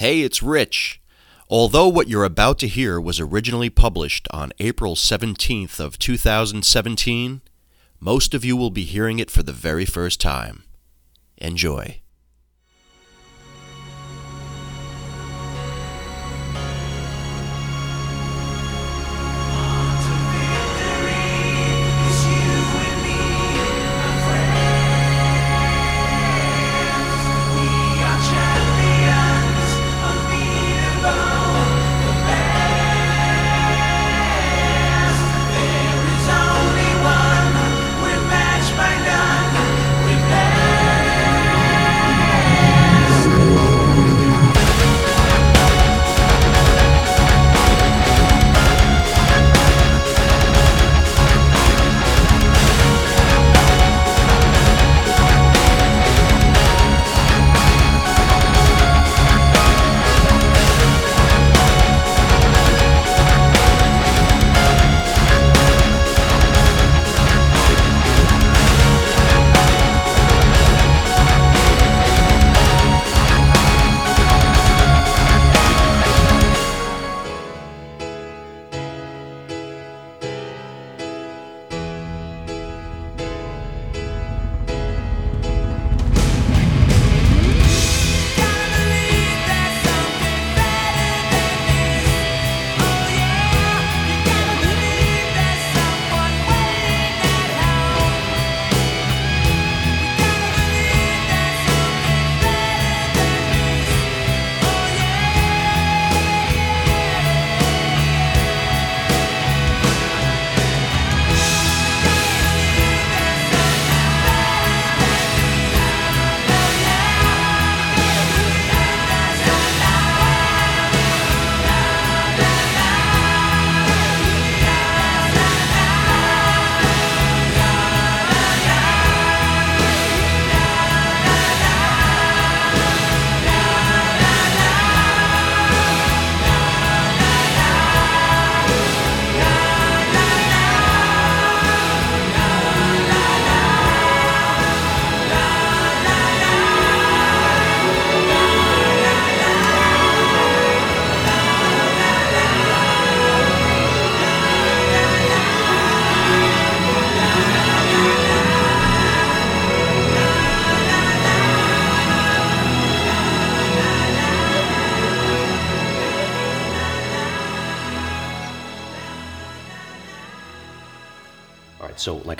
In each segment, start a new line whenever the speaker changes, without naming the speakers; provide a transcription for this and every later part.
Hey, it's Rich. Although what you're about to hear was originally published on April 17th of 2017, most of you will be hearing it for the very first time. Enjoy.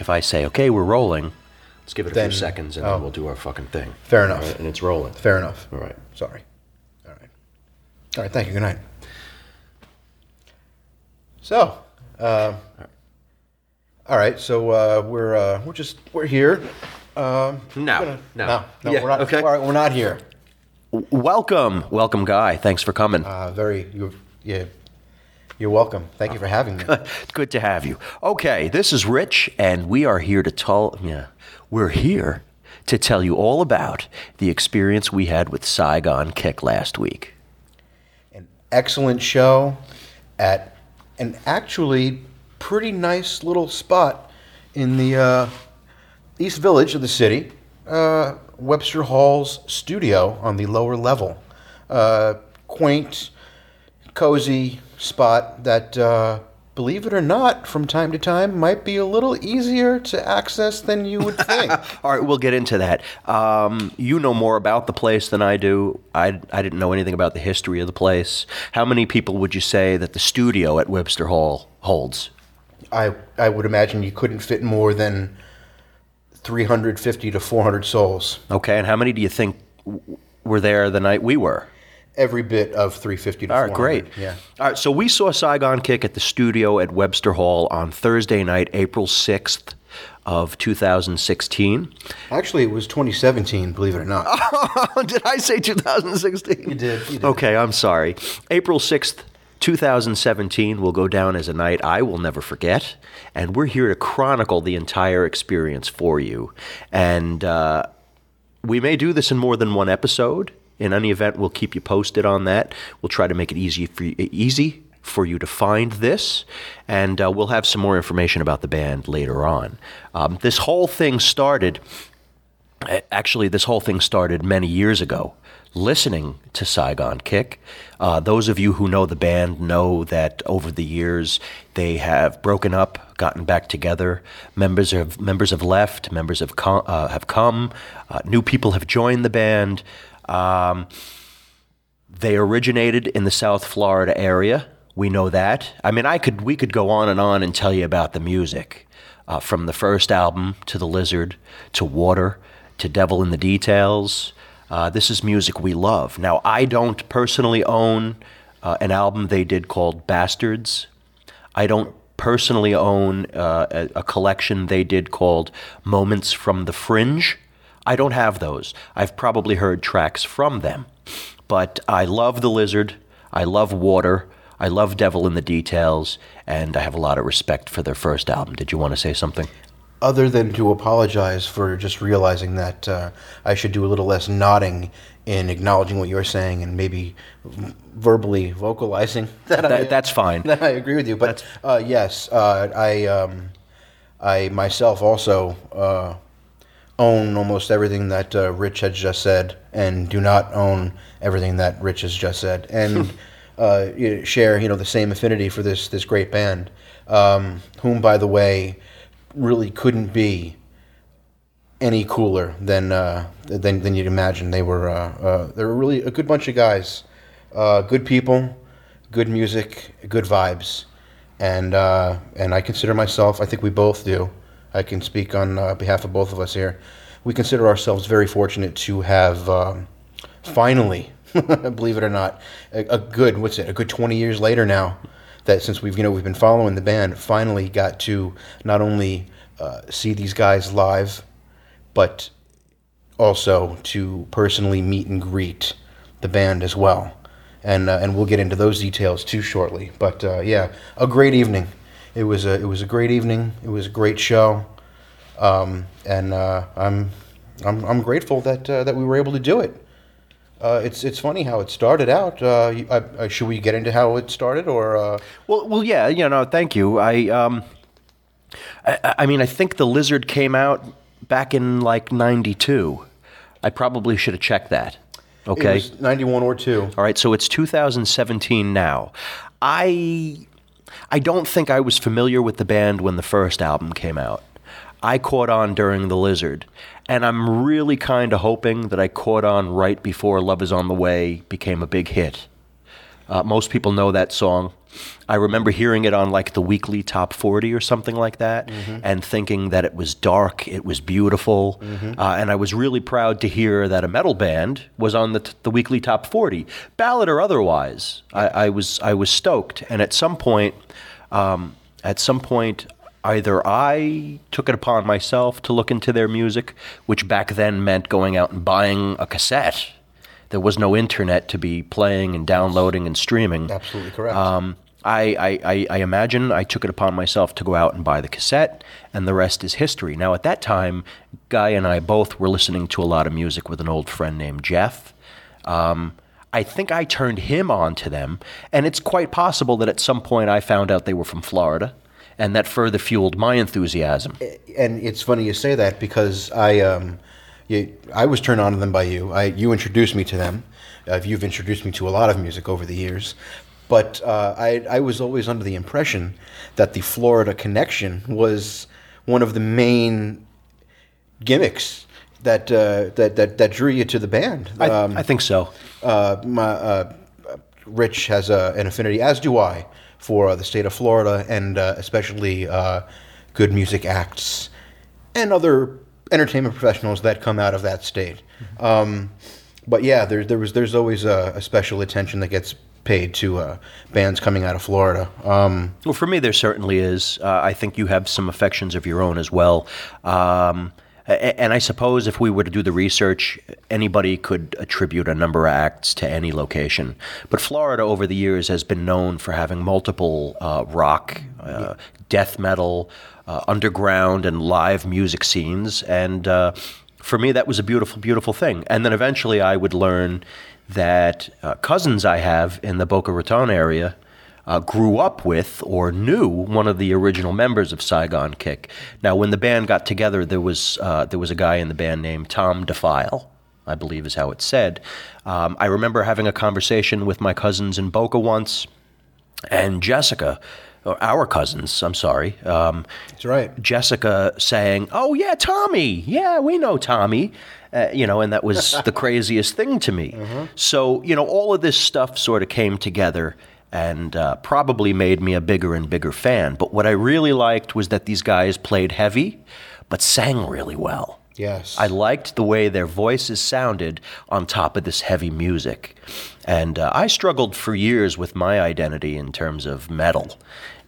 If I say, okay, we're rolling, let's give it a
Then-
few seconds and
oh.
then we'll do our fucking thing.
Fair enough.
All right, and it's rolling.
Fair enough.
All right.
Sorry. All right. All right. Thank you. Good night. So, uh, all right. So uh, we're uh, we're just we're here. Um,
No,
gonna-
no.
no, no.
Yeah,
we're not.
okay.
We're, we're not here.
Welcome, welcome, Guy. Thanks for coming.
Uh, very. You. Yeah. You're welcome. Thank you for having me.
Good to have you. Okay, this is Rich, and we are here to tell. Yeah, we're here to tell you all about the experience we had with Saigon Kick last week.
An excellent show at an actually pretty nice little spot in the uh, East Village of the city, uh, Webster Hall's studio on the lower level. Uh, quaint, cozy spot that, uh, believe it or not, from time to time might be a little easier to access than you would think.
All right, we'll get into that. Um, you know more about the place than I do. I, I didn't know anything about the history of the place. How many people would you say that the studio at Webster Hall holds?
I, I would imagine you couldn't fit more than 350 to 400 souls.
Okay, and how many do you think w- were there the night we were?
Every bit of 350 to
All right,
400.
great.
Yeah.
All right, so we saw Saigon Kick at the studio at Webster Hall on Thursday night, April 6th of 2016.
Actually, it was 2017, believe it or not.
did I say 2016?
You did, you did.
Okay, I'm sorry. April 6th, 2017 will go down as a night I will never forget, and we're here to chronicle the entire experience for you. And uh, we may do this in more than one episode. In any event, we'll keep you posted on that. We'll try to make it easy for you, easy for you to find this, and uh, we'll have some more information about the band later on. Um, this whole thing started. Actually, this whole thing started many years ago. listening to Saigon Kick. Uh, those of you who know the band know that over the years they have broken up, gotten back together. Members have members have left, members have come, uh, have come. Uh, new people have joined the band. Um, they originated in the South Florida area. We know that. I mean, I could we could go on and on and tell you about the music, uh, from the first album to the Lizard to Water to Devil in the Details. Uh, this is music we love. Now, I don't personally own uh, an album they did called Bastards. I don't personally own uh, a, a collection they did called Moments from the Fringe. I don't have those. I've probably heard tracks from them. But I love The Lizard. I love Water. I love Devil in the Details. And I have a lot of respect for their first album. Did you want to say something?
Other than to apologize for just realizing that uh, I should do a little less nodding in acknowledging what you're saying and maybe v- verbally vocalizing that, I,
that's fine.
that I agree with you. But uh, yes, uh, I um, I myself also uh, own almost everything that uh, Rich has just said, and do not own everything that Rich has just said, and uh, you know, share you know the same affinity for this this great band, um, whom by the way really couldn't be any cooler than uh, than than you'd imagine. They were uh, uh, they were really a good bunch of guys, uh, good people, good music, good vibes, and uh, and I consider myself. I think we both do. I can speak on uh, behalf of both of us here. We consider ourselves very fortunate to have um, finally, believe it or not, a, a good what's it? A good twenty years later now. That since we've you know we've been following the band, finally got to not only uh, see these guys live, but also to personally meet and greet the band as well. And, uh, and we'll get into those details too shortly. But uh, yeah, a great evening. It was a, it was a great evening. It was a great show. Um, and uh, I'm, I'm, I'm grateful that, uh, that we were able to do it. Uh, it's, it's funny how it started out. Uh, you- I, I, should we get into how it started or? Uh,
Well, well, yeah, you know, thank you. I, um, I, I mean, I think the lizard came out back in like '92. I probably should have checked that. Okay.
91 or 2.
All right, so it's 2017 now. I I don't think I was familiar with the band when the first album came out. I caught on during The Lizard, and I'm really kind of hoping that I caught on right before Love Is on the Way became a big hit. Uh, most people know that song. I remember hearing it on like the weekly top 40 or something like that and thinking that it was dark, it was beautiful. Uh, and I was really proud to hear that a metal band was on the, t- the weekly top 40, ballad or otherwise. I, I, was, I was stoked. And at some point, um, at some point, either I took it upon myself to look into their music, which back then meant going out and buying a cassette. There was no internet to be playing and downloading and streaming.
Absolutely correct.
Um, I, I, I, imagine I took it upon myself to go out and buy the cassette, and the rest is history. Now, at that time, Guy and I both were listening to a lot of music with an old friend named Jeff. Um, I think I turned him on to them, and it's quite possible that at some point I found out they were from Florida, and that further fueled my enthusiasm.
and it's funny you say that because I um, you, I was turned on to them by you. I you introduced me to them. Uh, you've introduced me to a lot of music over the years, but uh, I I was always under the impression that the Florida connection was one of the main gimmicks that uh, that, that that drew you to the band.
I,
Um,
I think so.
uh, my, uh, Rich has an affinity, as do I, for uh, the state of Florida and uh, especially uh, good music acts and other entertainment professionals that come out of that state. Um, but yeah, there, there was there's always a, a special attention that gets paid to uh, bands coming out of Florida. Um,
Well, for me, there certainly is. Uh, I think you have some affections of your own as well. Um, and I suppose if we were to do the research, anybody could attribute a number of acts to any location. But Florida, over the years, has been known for having multiple uh, rock, uh, death metal, uh, underground, and live music scenes. And uh, for me, that was a beautiful, beautiful thing. And then eventually, I would learn that uh, cousins I have in the Boca Raton area uh, grew up with or knew one of the original members of Saigon Kick. Now, when the band got together, there was uh, there was a guy in the band named Tom Defile. I believe is how it's said. Um, I remember having a conversation with my cousins in Boca once, and Jessica, or our cousins, I'm sorry. Um,
That's right.
Jessica saying, "Oh yeah, Tommy. Yeah, we know Tommy." Uh, you know, and that was the craziest thing to me. So, you know, all of this stuff sort of came together and uh, probably made me a bigger and bigger fan. But what I really liked was that these guys played heavy, but sang really well.
Yes.
I liked the way their voices sounded on top of this heavy music. And uh, I struggled for years with my identity in terms of metal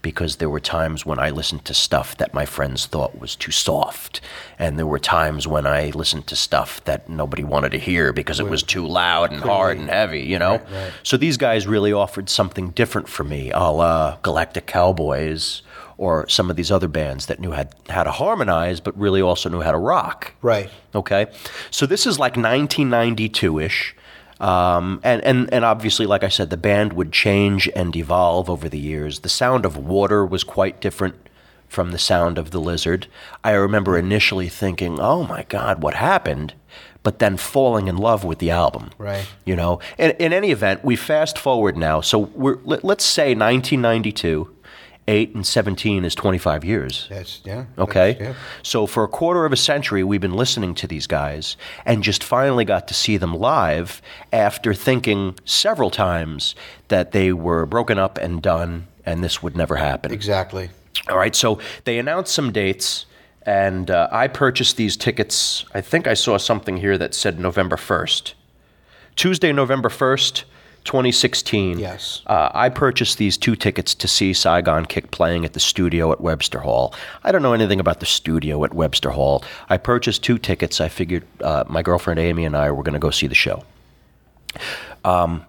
because there were times when I listened to stuff that my friends thought was too soft. And there were times when I listened to stuff that nobody wanted to hear because it was too loud and hard and heavy, you know? Right. So these guys really offered something different for me, a la Galactic Cowboys or some of these other bands that knew how, how to harmonize but really also knew how to rock.
right.
Okay, so this is like 1992 ish. Um, and, and, and obviously, like I said, the band would change and evolve over the years. The sound of water was quite different from the sound of the lizard. I remember initially thinking, oh my God, what happened? But then falling in love with the album.
Right.
You know, in, in any event, we fast forward now. So we're, let, let's say 1992, 8 and 17 is 25 years.
That's yeah.
Okay.
that's- yeah.
So for a quarter of a century, we've been listening to these guys and just finally got to see them live after thinking several times that they were broken up and done and this would never happen.
Exactly.
All right. So they announced some dates and uh, I purchased these tickets. I think I saw something here that said November 1st. Tuesday, November 1st, 2016.
Yes.
Uh, I purchased these two tickets to see Saigon Kick playing at the studio at Webster Hall. I don't know anything about the studio at Webster Hall. I purchased two tickets. I figured uh, my girlfriend Amy and I were going to go see the show. Um,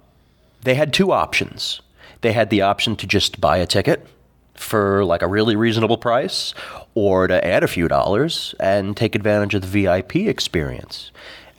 they had two options. They had the option to just buy a ticket for like a really reasonable price or to add a few dollars and take advantage of the VIP experience.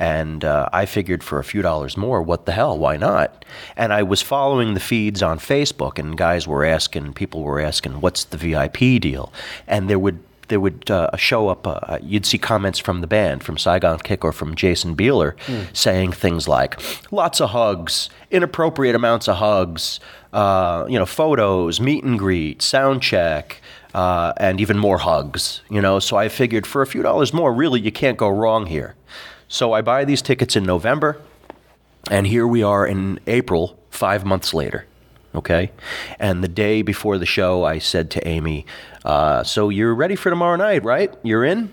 And uh, I figured for a few dollars more, what the hell? Why not? And I was following the feeds on Facebook, and guys were asking, people were asking, what's the VIP deal? And there would there would uh, show up. Uh, you'd see comments from the band, from Saigon Kick or from Jason Bieler, saying things like "lots of hugs, inappropriate amounts of hugs, uh, you know, photos, meet and greet, sound check." Uh, and even more hugs, you know. So I figured for a few dollars more, really, you can't go wrong here. So I buy these tickets in November, and here we are in April, five months later. Okay. And the day before the show, I said to Amy, uh, So you're ready for tomorrow night, right? You're in?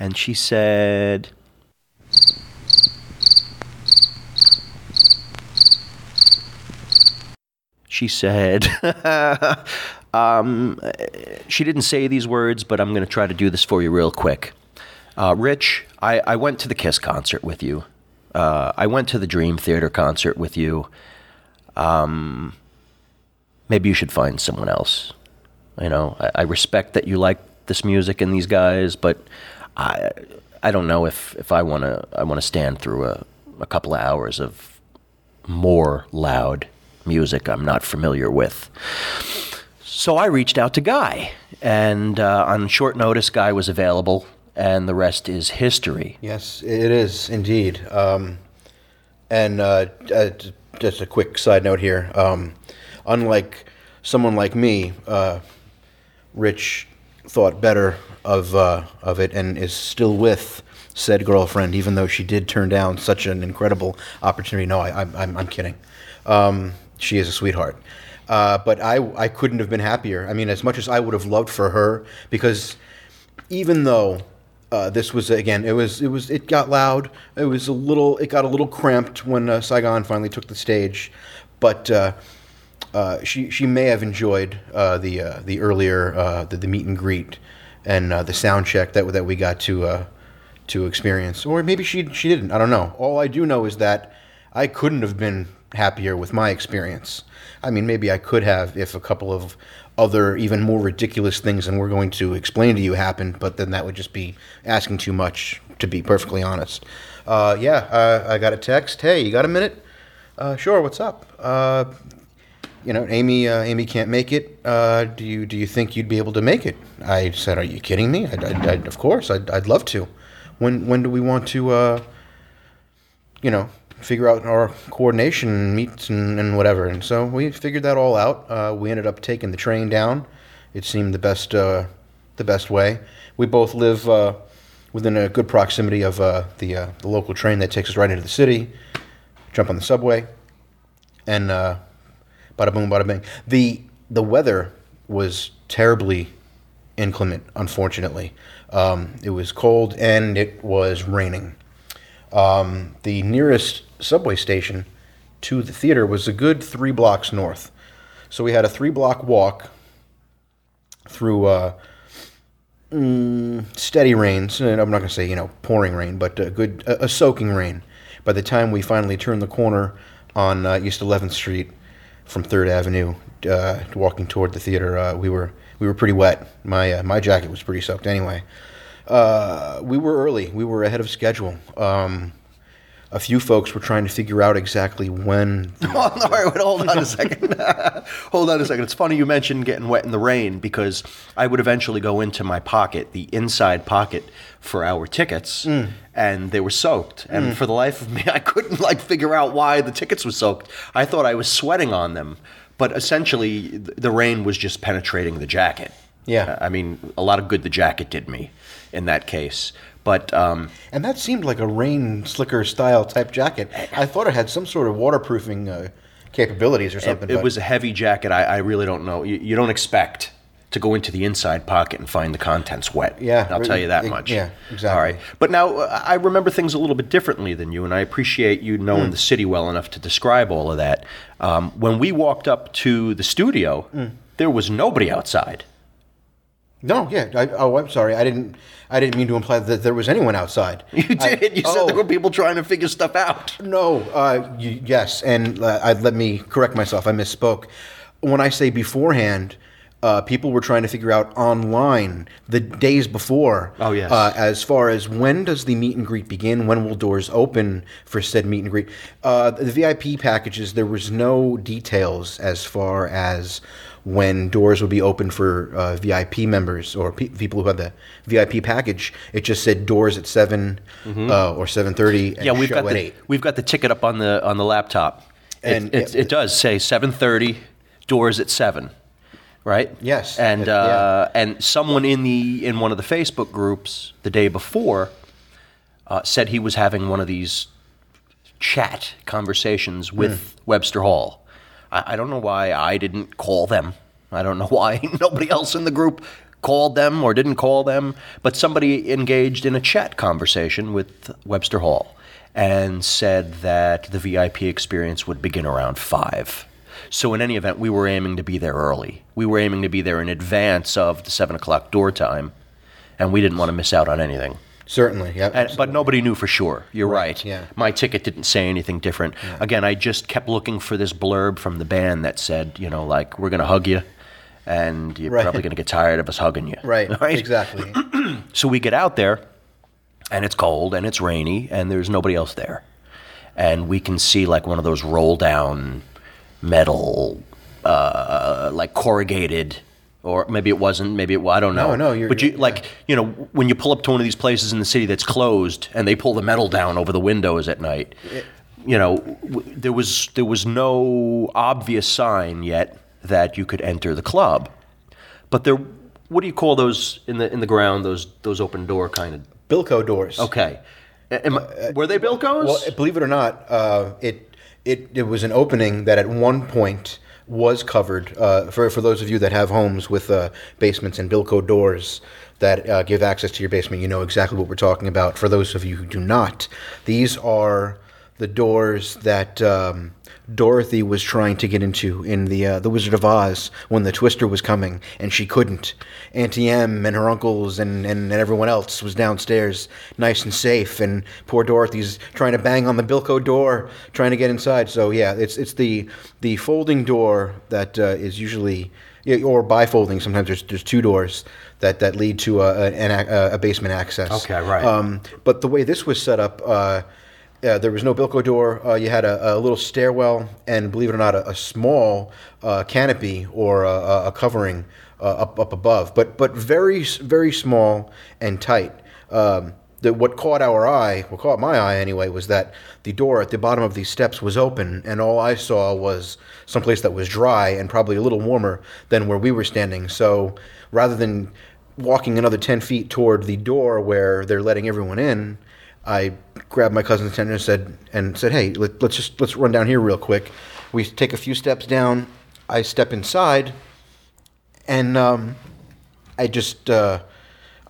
And she said, She said, um, she didn't say these words, but I'm going to try to do this for you real quick. Uh, Rich, I, I went to the Kiss concert with you. Uh, I went to the Dream Theater concert with you. Um, maybe you should find someone else. You know, I, I respect that you like this music and these guys, but I I don't know if, if I want to I want to stand through a, a couple of hours of more loud music I'm not familiar with. So I reached out to Guy, and uh, on short notice, Guy was available, and the rest is history.
Yes, it is indeed. Um, and uh, uh, just a quick side note here. Um, unlike someone like me, uh, Rich thought better of uh, of it and is still with said girlfriend, even though she did turn down such an incredible opportunity. No, I, I'm, I'm, I'm kidding. Um, she is a sweetheart. Uh, but I, I couldn't have been happier. I mean, as much as I would have loved for her, because even though uh, this was again, it was it was it got loud. It was a little, it got a little cramped when uh, Saigon finally took the stage, but. Uh, uh, she she may have enjoyed uh, the the earlier the, the meet and greet and the sound check that that we got to to experience, or maybe she she didn't. I don't know. All I do know is that I couldn't have been happier with my experience. I mean, maybe I could have if a couple of other even more ridiculous things than we're going to explain to you happened, but then that would just be asking too much. To be perfectly honest, uh, yeah, uh, I got a text. Hey, you got a minute? Uh, sure. What's up? Uh, you know, Amy, uh, Amy can't make it. Do you do you think you'd be able to make it? I said, Are you kidding me? I'd, I'd, I'd, of course, I'd, I'd love to. When when do we want to you know, figure out our coordination meets and, and whatever. And so we figured that all out. Uh, we ended up taking the train down. It seemed the best, uh, the best way. We both live uh, within a good proximity of uh, the uh, the local train that takes us right into the city. Jump on the subway, and uh, bada boom, bada bing. The the weather was terribly inclement, unfortunately. Um, it was cold and it was raining. Um, the nearest subway station to the theater was a good three blocks north. So we had a three block walk through uh, mm, steady rains. And I'm not going to say, you know, pouring rain, but a good, a, a soaking rain. By the time we finally turned the corner on uh, East 11th Street from 3rd Avenue, uh, walking toward the theater, uh, we were we were pretty wet. My uh, my jacket was pretty soaked anyway. Uh, we were early. We were ahead of schedule. Um, a few folks were trying to figure out exactly when. The,
all right, wait, hold on a second. hold on a second. It's funny you mentioned getting wet in the rain because I would eventually go into my pocket, the inside pocket for our tickets, mm. and they were soaked. And mm. for the life of me, I couldn't like figure out why the tickets were soaked. I thought I was sweating on them, but essentially the rain was just penetrating the jacket.
Yeah.
I mean, a lot of good the jacket did me in that case. But um,
and that seemed like a rain slicker style type jacket. I thought it had some sort of waterproofing uh, capabilities or something.
It,
but-
was a heavy jacket. I, I really don't know. You, you don't expect to go into the inside pocket and find the contents wet.
Yeah,
I'll tell you that
e-
much.
yeah, exactly.
All right, but now uh, I remember things a little bit differently than you, and I appreciate you knowing
Hmm.
the city well enough to describe all of that. Um, when we walked up to the studio,
Hmm.
there was nobody outside.
No, yeah. I, oh, I'm sorry. I didn't. I didn't mean to imply that there was anyone outside.
You did.
I-
you said
oh,
there were people trying to figure stuff out.
No. Uh, you, yes, and uh, I, let me correct myself. I misspoke. When I say beforehand, uh, people were trying to figure out online the days before.
Oh, yes.
Uh, as far as when does the meet and greet begin? When will doors open for said meet and greet? Uh, the VIP packages. There was no details as far as when doors would be open for uh, VIP members or pe- people who had the VIP package. It just said doors at 7 uh, or seven thirty.
Mm-hmm. Yeah, we've got the
eight.
we've got the ticket up on the on the laptop,
And-
it, it, it does say seven thirty, doors at seven, right?
Yes.
and
It-
uh, and someone in the in one of the Facebook groups the day before uh, said he was having one of these chat conversations with Webster Hall. I, I don't know why I didn't call them. I don't know why nobody else in the group called them or didn't call them, but somebody engaged in a chat conversation with Webster Hall and said that the VIP experience would begin around five. So, in any event, we were aiming to be there early. We were aiming to be there in advance of the seven o'clock door time, and we didn't want to miss out on anything.
Certainly, yeah.
And, but nobody knew for sure. You're right.
yeah.
My ticket didn't say anything different. Again, I just kept looking for this blurb from the band that said, you know, like, we're going to hug you, and you're
Right.
probably going to get tired of us hugging you.
right,
Right?
exactly.
So we get out there, and it's cold, and it's rainy, and there's nobody else there. And we can see, like, one of those roll down metal, uh, like corrugated. Or maybe it wasn't. Maybe it. Well, I don't know.
No, no, you're-
but you
yeah.
like you know when you pull up to one of these places in the city that's closed and they pull the metal down over the windows at night. You know, w- there was there was no obvious sign yet that you could enter the club, but there. What do you call those in the in the ground? Those those open door kind of.
Bilco doors.
Okay, am I- were they Bilcos?
Well, believe it or not, uh, it, it it was an opening that at one point was covered. Uh, for for those of you that have homes with uh, basements and Bilco doors that uh, give access to your basement, you know exactly what we're talking about. For those of you who do not, these are the doors that um, Dorothy was trying to get into in the uh, the Wizard of Oz when the Twister was coming and she couldn't. Auntie Em and her uncles and, and, and everyone else was downstairs, nice and safe, and poor Dorothy's trying to bang on the Bilco door, trying to get inside. So yeah, it's it's the the folding door that uh, is usually or bifolding. Sometimes there's there's two doors that, that lead to a, a, a basement access.
Okay, right.
Um, but the way this was set up, uh, uh, there was no Bilco door. Uh, you had a, a little stairwell, and believe it or not, a, a small uh, canopy or a, a covering uh, up up above, but but very very small and tight. Um, the, what caught our eye, what caught my eye anyway, was that the door at the bottom of these steps was open, and all I saw was someplace that was dry and probably a little warmer than where we were standing. So rather than walking another 10 feet toward the door where they're letting everyone in, I grabbed my cousin's attendant and said, and said, "Hey, let, us just let's run down here real quick." We take a few steps down. I step inside, and um, I just uh,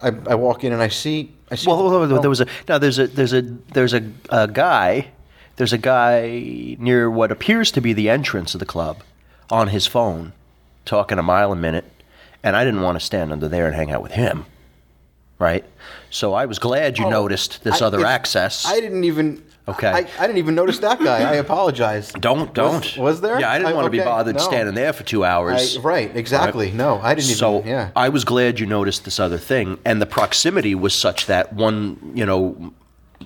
I, I walk in and I see I see.
Well, there was a now. There's a there's a there's a, a guy. There's a guy near what appears to be the entrance of the club, on his phone, talking a mile a minute, and I didn't want to stand under there and hang out with him. Right. So I was glad you
Oh,
noticed this
I-
other access.
I didn't even.
Okay.
I, I didn't even notice that guy. I apologize.
don't don't.
Was, was there?
Yeah, I didn't want to be bothered
no.
standing there for two hours.
I, right. Exactly. No, I didn't
so
even. Yeah.
I was glad you noticed this other thing, and the proximity was such that one, you know,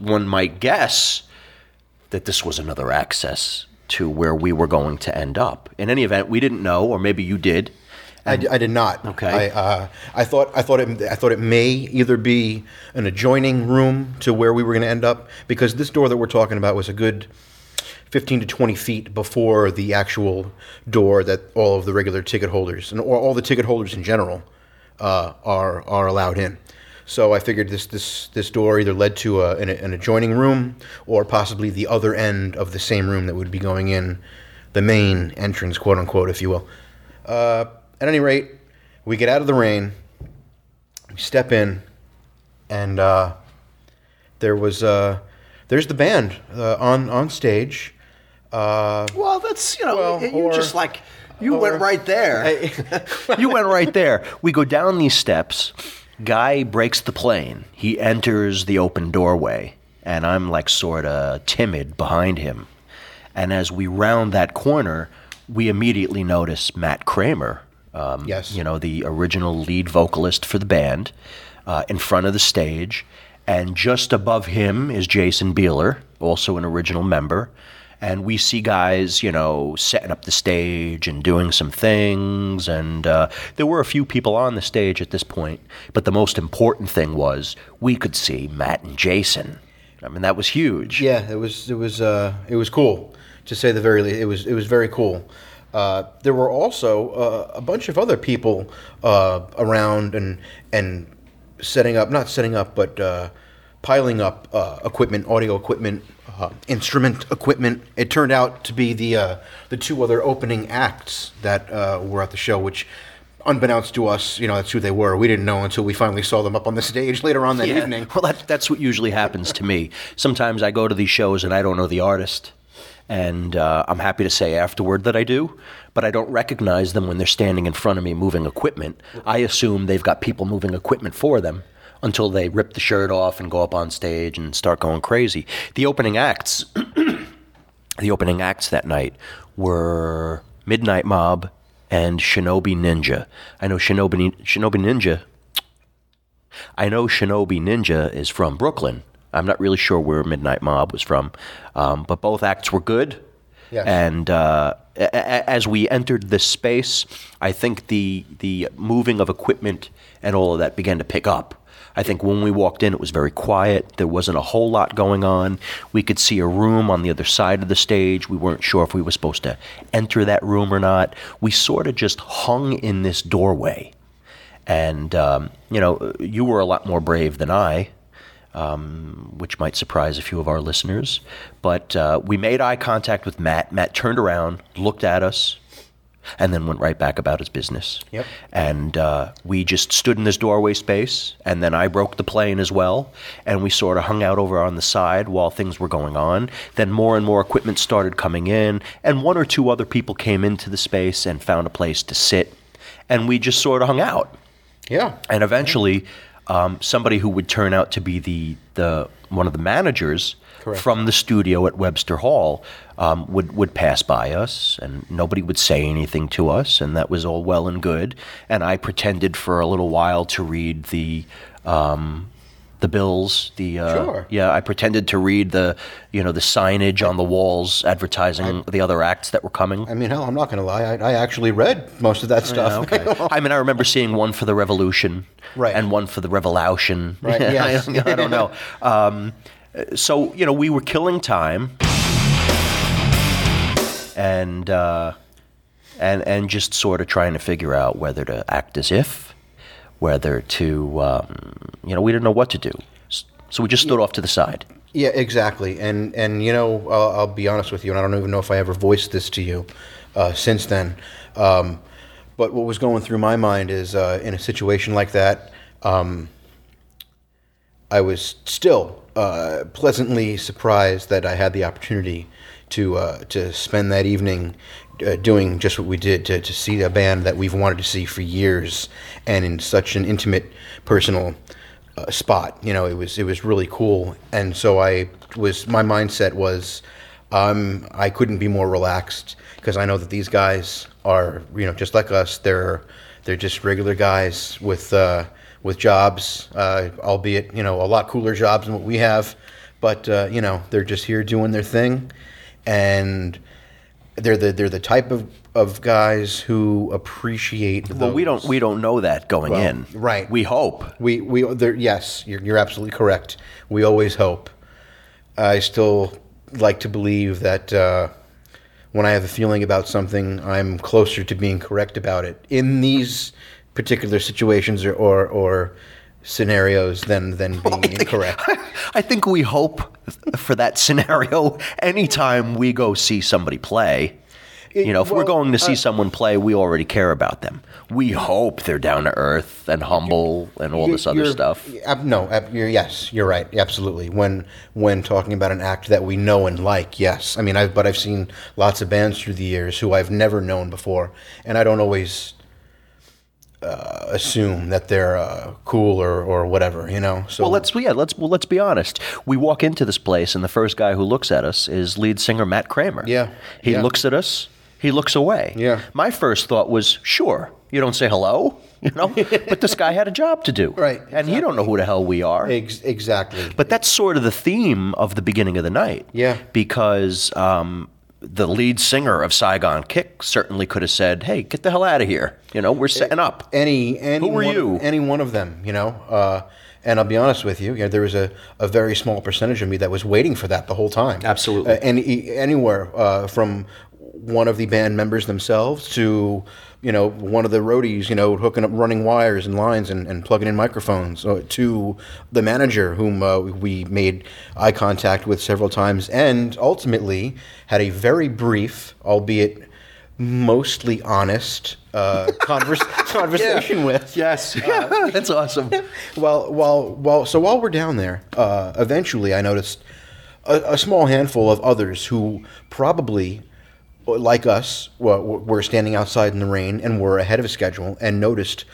one might guess that this was another access to where we were going to end up. In any event, we didn't know, or maybe you did.
I, I did not.
Okay.
I, uh, I thought I thought it I thought it may either be an adjoining room to where we were going to end up because this door that we're talking about was a good fifteen to twenty feet before the actual door that all of the regular ticket holders and or all the ticket holders in general uh, are are allowed in. So I figured this this this door either led to a, an, an adjoining room or possibly the other end of the same room that would be going in the main entrance, quote unquote, if you will. Uh, at any rate, we get out of the rain, we step in, and uh, there was uh, there's the band uh, on on stage. Uh,
Well, that's you know,
Well,
you
or-
just like you
or-
went right there. you went right there. We go down these steps. Guy breaks the plane. He enters the open doorway, and I'm like sort of timid behind him. And as we round that corner, we immediately notice Matt Kramer. Um,
Yes.
You know, the original lead vocalist for the band, uh, in front of the stage. And just above him is Jason Bieler, also an original member. And we see guys, you know, setting up the stage and doing some things. And uh, there were a few people on the stage at this point. But the most important thing was we could see Matt and Jason. I mean, that was huge.
yeah, it was it was uh, it was cool to say the very least. It was it was very cool. Uh, there were also uh, a bunch of other people uh, around and and setting up, not setting up, but uh, piling up uh, equipment, audio equipment, uh, instrument equipment. It turned out to be the uh, the two other opening acts that uh, were at the show, which. Unbeknownst to us, you know, that's who they were. We didn't know until we finally saw them up on the stage later on that
Yeah.
evening.
Well, that, that's what usually happens to me. Sometimes I go to these shows and I don't know the artist. And uh, I'm happy to say afterward that I do, but I don't recognize them when they're standing in front of me moving equipment. I assume they've got people moving equipment for them until they rip the shirt off and go up on stage and start going crazy. The opening acts, the opening acts that night were Midnight Mob and Shinobi Ninja. I know Shinobi Shinobi Ninja I know Shinobi Ninja is from Brooklyn. I'm not really sure where Midnight Mob was from, um, but both acts were good.
Yes.
And uh, a- a- as we entered this space, I think the the moving of equipment and all of that began to pick up. I think when we walked in, it was very quiet. There wasn't a whole lot going on. We could see a room on the other side of the stage. We weren't sure if we were supposed to enter that room or not. We sort of just hung in this doorway. And, um, you know, you were a lot more brave than I, um, which might surprise a few of our listeners. But uh, we made eye contact with Matt. Matt turned around, looked at us, and then went right back about his business.
Yep.
And uh, we just stood in this doorway space, and then I broke the plane as well, and we sort of hung out over on the side while things were going on. Then more and more equipment started coming in, and one or two other people came into the space and found a place to sit, and we just sort of hung out.
Yeah.
And eventually, um, somebody who would turn out to be the, the one of the managers
Correct.
from the studio at Webster Hall um, would would pass by us, and nobody would say anything to us, and that was all well and good. And I pretended for a little while to read the um, the bills, the uh,
Sure.
yeah. I pretended to read the you know the signage on the walls advertising the other acts that were coming.
I mean, hell, I'm not going to lie. I, I actually read most of that stuff.
Yeah, okay. I mean, I remember seeing one for the Revolution,
Right.
and one for the Revolution.
Right, yes.
I, I don't know. Um, so you know, we were killing time, and uh, and and just sort of trying to figure out whether to act as if, whether to um, you know, we didn't know what to do, so we just stood off to the side.
Yeah, exactly. And and you know, I'll, I'll be honest with you, and I don't even know if I ever voiced this to you uh, since then. Um, but what was going through my mind is, uh, in a situation like that, um, I was still uh, pleasantly surprised that I had the opportunity to uh, to spend that evening uh, doing just what we did to, to see a band that we've wanted to see for years, and in such an intimate, personal uh, spot. You know, it was it was really cool, and so I was my mindset was. Um, I couldn't be more relaxed because I know that these guys are, you know, just like us. They're they're just regular guys with uh, with jobs, uh, albeit you know a lot cooler jobs than what we have. But uh, you know they're just here doing their thing, and they're the they're the type of, of guys who appreciate.
Well, we don't we don't know that going
Well,
in.
right.
We hope.
We we yes, you're, you're absolutely correct. We always hope. I still like to believe that uh, when I have a feeling about something, I'm closer to being correct about it in these particular situations or or, or scenarios than than being incorrect.
I think we hope for that scenario anytime we go see somebody play. You know, if we're going to see
uh,
someone play, we already care about them. We hope they're down to earth and humble and all this other stuff.
no, you're, yes, you're right. Absolutely. When when talking about an act that we know and like, yes. I mean, I've, but I've seen lots of bands through the years who I've never known before, and I don't always uh, assume that they're uh, cool or, or whatever. You know. So
Well, let's yeah, let's well, let's be honest. We walk into this place, and the first guy who looks at us is lead singer Matt Kramer.
Yeah,
he
yeah.
looks at us. He looks away.
Yeah.
My first thought was, sure, you don't say hello, you know, but this guy had a job to do,
Right,
And he don't know who the hell we are.
Ex- exactly.
But that's sort of the theme of the beginning of the night.
Yeah.
Because um, the lead singer of Saigon Kick certainly could have said, "Hey, get the hell out of here! You know, we're setting up."
any any
Who were
one,
you?
Any one of them, you know. Uh, and I'll be honest with you, you know, there was a, a very small percentage of me that was waiting for that the whole time.
Absolutely.
Uh, any anywhere uh, from one of the band members themselves to you know one of the roadies, you know, hooking up running wires and lines and, and plugging in microphones, uh, to the manager whom uh, we made eye contact with several times, and ultimately had a very brief, albeit mostly honest uh, converse, conversation with.
Yes. Yeah, that's awesome.
Well, while while so while we're down there, uh, eventually I noticed a, a small handful of others who probably, like us, were, standing outside in the rain and were ahead of schedule and noticed.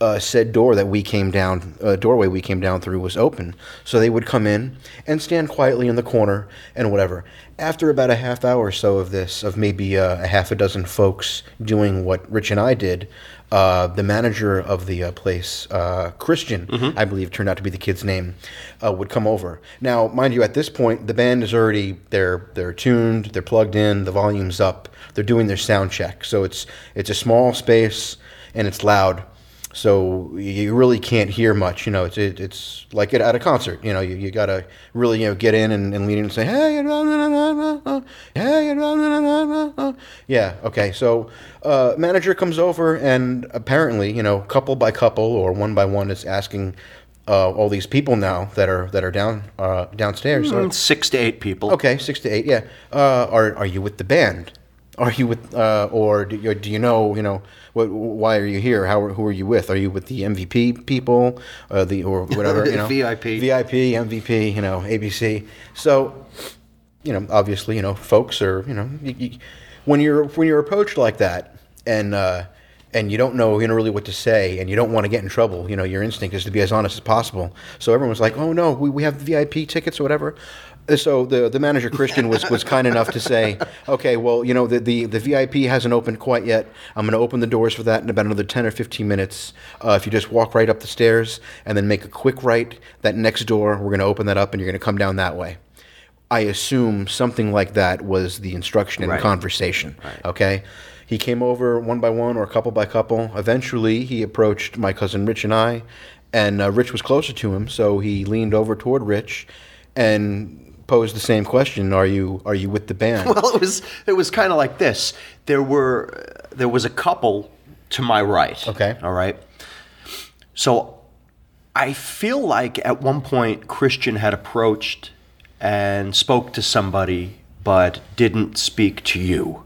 Uh, said door that we came down, uh, doorway we came down through was open, so they would come in and stand quietly in the corner and whatever. After about a half hour or so of this, of maybe uh, a half a dozen folks doing what Rich and I did, uh, the manager of the uh, place, uh, Christian, I believe turned out to be the kid's name, uh, would come over. Now, mind you, at this point, the band is already they're they're tuned, they're plugged in, the volume's up, they're doing their sound check. So it's it's a small space and it's loud. So you really can't hear much, you know. It's it, it's like at, at a concert, you know. You, you gotta really you know get in and, and lean in and say, hey, hey, yeah, okay. So uh, manager comes over and apparently, you know, couple by couple or one by one, is asking uh, all these people now that are that are down uh, downstairs. So-
Six to eight people.
Okay, six to eight. Yeah. Uh, are are you with the band? Are you with, uh, or do you, do you know, you know, what, why are you here? How who are you with? Are you with the MVP people, uh, the or whatever, you know,
VIP.
VIP, MVP, you know, ABC. So, you know, obviously, you know, folks are, you know, you, you, when you're when you're approached like that, and uh, and you don't know, you know, really what to say, and you don't want to get in trouble. You know, your instinct is to be as honest as possible. So everyone's like, "Oh no, we, we have VIP tickets or whatever." So the the manager Christian was, was kind enough to say, okay, well, you know, the, the, the VIP hasn't opened quite yet. I'm going to open the doors for that in about another 10 or 15 minutes. Uh, if you just walk right up the stairs and then make a quick right, that next door, we're going to open that up and you're going to come down that way. I assume something like that was the instruction in
Right.
the conversation. Okay. He came over one by one or a couple by couple. Eventually, he approached my cousin Rich and I, and uh, Rich was closer to him, so he leaned over toward Rich and posed the same question: Are you are you with the band?
Well, it was it was kind of like this. There were there was a couple to my right.
Okay.
All right. So I feel like at one point Christian had approached and spoke to somebody, but didn't speak to you.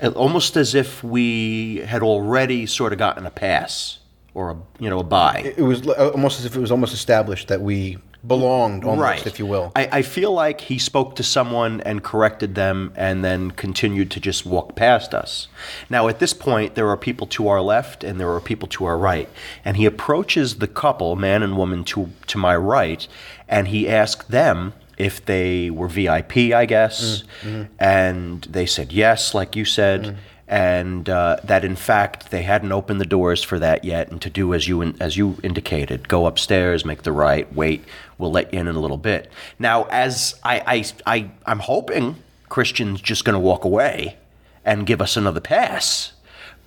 It- Almost as if we had already sort of gotten a pass or a you know a buy.
it was uh, almost as if it was almost established that we belonged, almost, if you will.
I, I feel like he spoke to someone and corrected them and then continued to just walk past us. Now, at this point, there are people to our left and there are people to our right. And he approaches the couple, man and woman, to, to my right, and he asked them if they were VIP, I guess. Mm-hmm. And they said yes, like you said. Mm-hmm. And uh, that in fact they hadn't opened the doors for that yet, and to do as you in, as you indicated, go upstairs, make the right, wait. We'll let you in in a little bit. Now, as I I, I I'm hoping Christian's just going to walk away and give us another pass,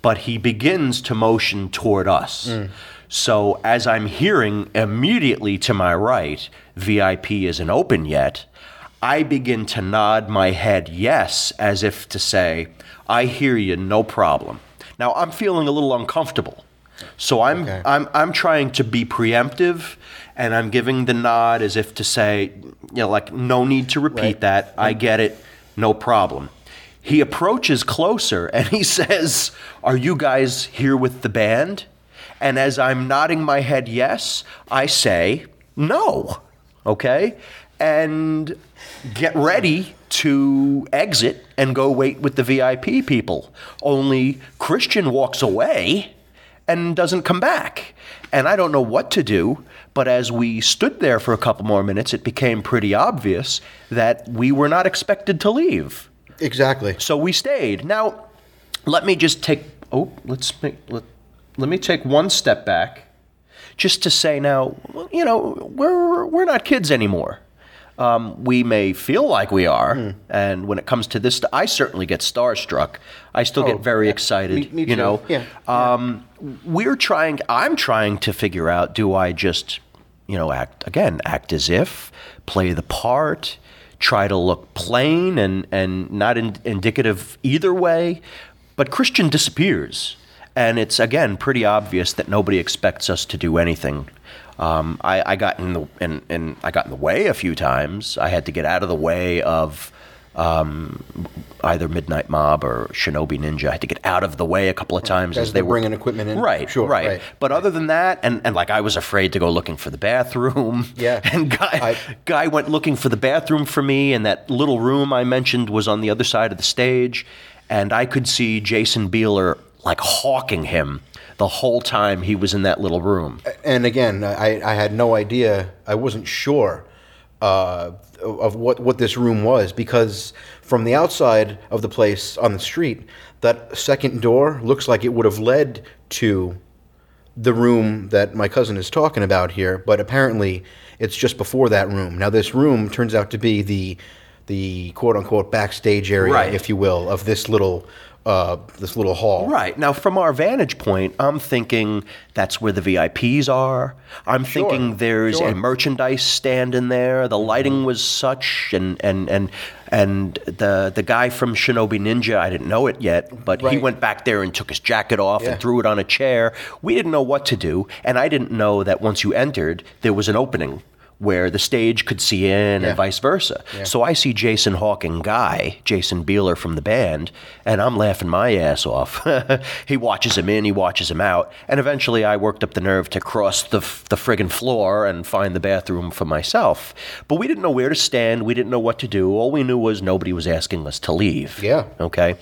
but he begins to motion toward us. So as I'm hearing immediately to my right, VIP isn't open yet. I begin to nod my head yes, as if to say, I hear you, no problem. Now I'm feeling a little uncomfortable. So I'm
Okay.
I'm I'm trying to be preemptive and I'm giving the nod as if to say, you know, like no need to repeat
Right.
that. I get it, no problem. He approaches closer and he says, "Are you guys here with the band?" And as I'm nodding my head yes, I say, "No." Okay? And get ready to exit and go wait with the VIP people. Only Christian walks away and doesn't come back. And I don't know what to do, but as we stood there for a couple more minutes, it became pretty obvious that we were not expected to leave.
exactly.
So we stayed. Now, let me just take oh, let's make let, let me take one step back just to say now, you know, we're we're not kids anymore. Um, we may feel like we are, and when it comes to this, I certainly get starstruck. I still get very excited.
Me- me
you
too.
know,
Yeah.
um, we're trying. I'm trying to figure out: Do I just, you know, act again, act as if, play the part, try to look plain and and not in, indicative either way? But Christian disappears, and it's again pretty obvious that nobody expects us to do anything. Um, I, I got in the in, in I got in the way a few times. I had to get out of the way of um, either Midnight Mob or Shinobi Ninja. I had to get out of the way a couple of times
As
as they were
bringing equipment in?
Right,
Sure,
right.
right.
But other than that, and, and like I was afraid to go looking for the bathroom.
Yeah.
And guy
I-
guy went looking for the bathroom for me, and that little room I mentioned was on the other side of the stage, and I could see Jason Bieler like hawking him the whole time he was in that little room.
and again, I, I had no idea. I wasn't sure uh, of what, what this room was because from the outside of the place on the street, that second door looks like it would have led to the room that my cousin is talking about here, but apparently it's just before that room. Now, this room turns out to be the the quote unquote backstage area,
Right.
if you will, of this little uh, this little hall.
Right. Now, from our vantage point, I'm thinking that's where the VIPs are. I'm thinking there's
sure.
a merchandise stand in there. The lighting was such, and and and and the the guy from Shinobi Ninja, I didn't know it yet, but he went back there and took his jacket off
Yeah.
and threw it on a chair. We didn't know what to do, and I didn't know that once you entered, there was an opening. Where the stage could see in
Yeah.
and vice versa. So I see Jason Hawking Guy, Jason Bieler from the band, and I'm laughing my ass off. he watches him in, he watches him out, and eventually I worked up the nerve to cross the, f- the friggin' floor and find the bathroom for myself. But we didn't know where to stand, we didn't know what to do. All we knew was nobody was asking us to leave.
Yeah.
Okay?